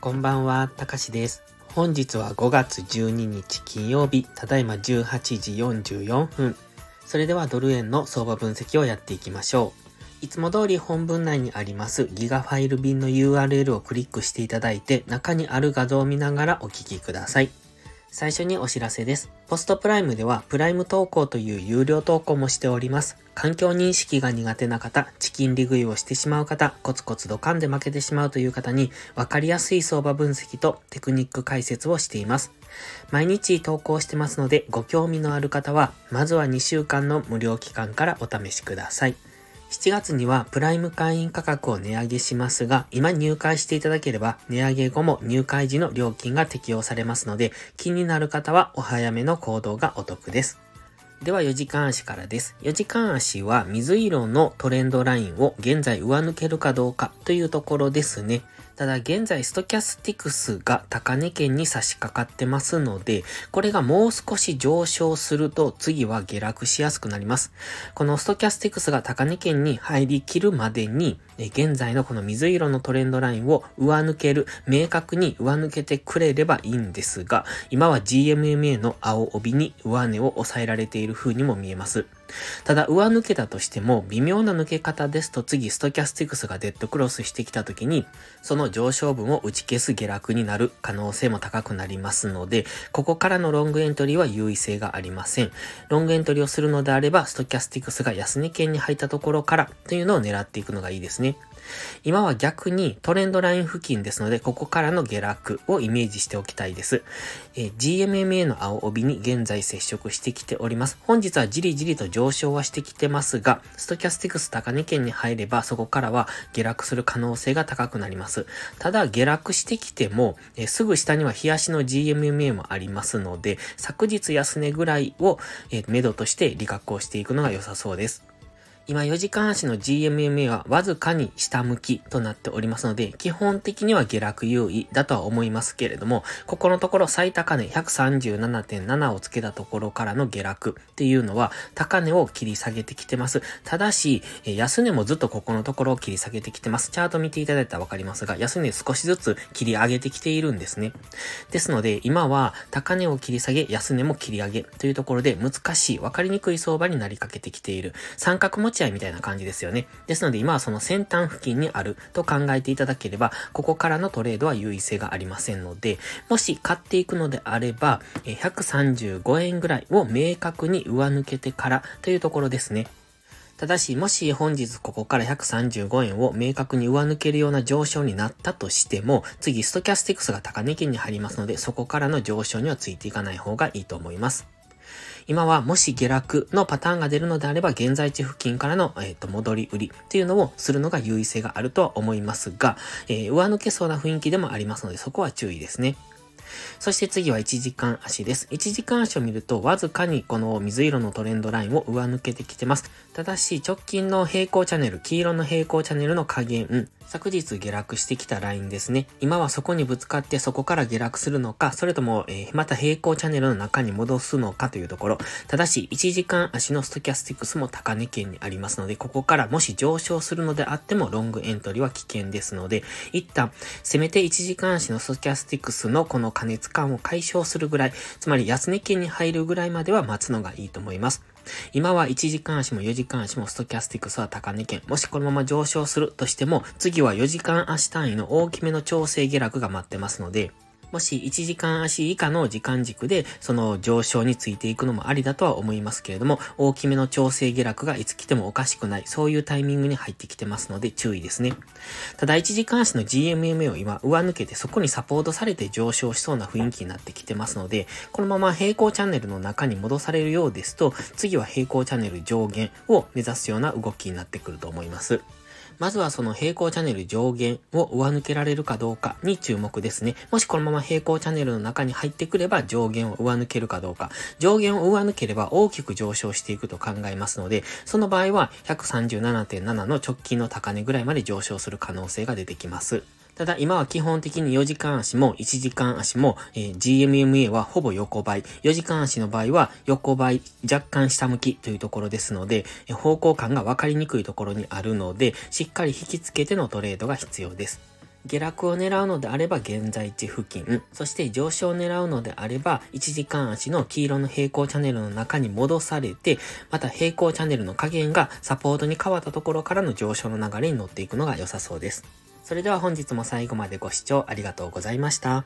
こんばんは、たかしです。本日は5月12日金曜日、ただいま18時44分。それではドル円の相場分析をやっていきましょう。いつも通り本文内にありますギガファイル便の URL をクリックしていただいて中にある画像を見ながらお聞きください。最初にお知らせです。ポストプライムではプライム投稿という有料投稿もしております。環境認識が苦手な方、チキン利食いをしてしまう方、コツコツドカンで負けてしまうという方に分かりやすい相場分析とテクニック解説をしています。毎日投稿してますのでご興味のある方は、まずは2週間の無料期間からお試しください。7月にはプライム会員価格を値上げしますが、今入会していただければ値上げ後も入会時の料金が適用されますので、気になる方はお早めの行動がお得です。では4時間足からです。4時間足は水色のトレンドラインを現在上抜けるかどうかというところですね。ただ現在ストキャスティクスが高値圏に差し掛かってますので、これがもう少し上昇すると次は下落しやすくなります。このストキャスティクスが高値圏に入りきるまでに、現在のこの水色のトレンドラインを上抜ける、明確に上抜けてくれればいいんですが、今は GMMA の青帯に上値を抑えられている風にも見えます。ただ、上抜けたとしても、微妙な抜け方ですと次、ストキャスティクスがデッドクロスしてきた時に、その上昇分を打ち消す下落になる可能性も高くなりますので、ここからのロングエントリーは優位性がありません。ロングエントリーをするのであれば、ストキャスティクスが安値圏に入ったところからというのを狙っていくのがいいですね。今は逆にトレンドライン付近ですので、ここからの下落をイメージしておきたいです。え、GMMA の青帯に現在接触してきております。本日はじりじりと上昇はしてきてますが、ストキャスティクス高値圏に入れば、そこからは下落する可能性が高くなります。ただ、下落してきても、えー、すぐ下には日足の GMMA もありますので、昨日安値ぐらいを、えー、目処として利確をしていくのが良さそうです。今4時間足の GMMA はわずかに下向きとなっておりますので、基本的には下落優位だとは思いますけれども、ここのところ最高値137.7をつけたところからの下落っていうのは、高値を切り下げてきてます。ただし、安値もずっとここのところを切り下げてきてます。チャート見ていただいたらわかりますが、安値少しずつ切り上げてきているんですね。ですので、今は高値を切り下げ、安値も切り上げというところで難しい、わかりにくい相場になりかけてきている。三角持ち合いみたいな感じですよね。ですので今はその先端付近にあると考えていただければ、ここからのトレードは優位性がありませんので、もし買っていくのであれば、135円ぐらいを明確に上抜けてからというところですね。ただし、もし本日ここから135円を明確に上抜けるような上昇になったとしても、次ストキャスティクスが高値圏に入りますので、そこからの上昇にはついていかない方がいいと思います。今はもし下落のパターンが出るのであれば、現在地付近からの、えー、と戻り売りっていうのをするのが優位性があるとは思いますが、えー、上抜けそうな雰囲気でもありますので、そこは注意ですね。そして次は1時間足です。1時間足を見ると、わずかにこの水色のトレンドラインを上抜けてきてます。ただし、直近の平行チャンネル、黄色の平行チャンネルの加減、昨日下落してきたラインですね。今はそこにぶつかってそこから下落するのか、それとも、えー、また平行チャンネルの中に戻すのかというところ。ただし、1時間足のストキャスティクスも高値圏にありますので、ここからもし上昇するのであっても、ロングエントリーは危険ですので、一旦、せめて1時間足のストキャスティクスのこの過熱感を解消するぐらい、つまり安値圏に入るぐらいまでは待つのがいいと思います。今は1時間足も4時間足もストキャスティクスは高値圏。もしこのまま上昇するとしても、次は4時間足単位の大きめの調整下落が待ってますので、もし1時間足以下の時間軸でその上昇についていくのもありだとは思いますけれども、大きめの調整下落がいつ来てもおかしくない、そういうタイミングに入ってきてますので注意ですね。ただ1時間足の GMMA を今上抜けてそこにサポートされて上昇しそうな雰囲気になってきてますので、このまま平行チャンネルの中に戻されるようですと、次は平行チャンネル上限を目指すような動きになってくると思います。まずはその平行チャンネル上限を上抜けられるかどうかに注目ですね。もしこのまま平行チャンネルの中に入ってくれば上限を上抜けるかどうか。上限を上抜ければ大きく上昇していくと考えますので、その場合は137.7の直近の高値ぐらいまで上昇する可能性が出てきます。ただ今は基本的に4時間足も1時間足も、えー、GMMA はほぼ横ばい。4時間足の場合は横ばい、若干下向きというところですので、方向感が分かりにくいところにあるので、しっかり引き付けてのトレードが必要です。下落を狙うのであれば現在地付近、そして上昇を狙うのであれば1時間足の黄色の平行チャンネルの中に戻されて、また平行チャンネルの加減がサポートに変わったところからの上昇の流れに乗っていくのが良さそうです。それでは本日も最後までご視聴ありがとうございました。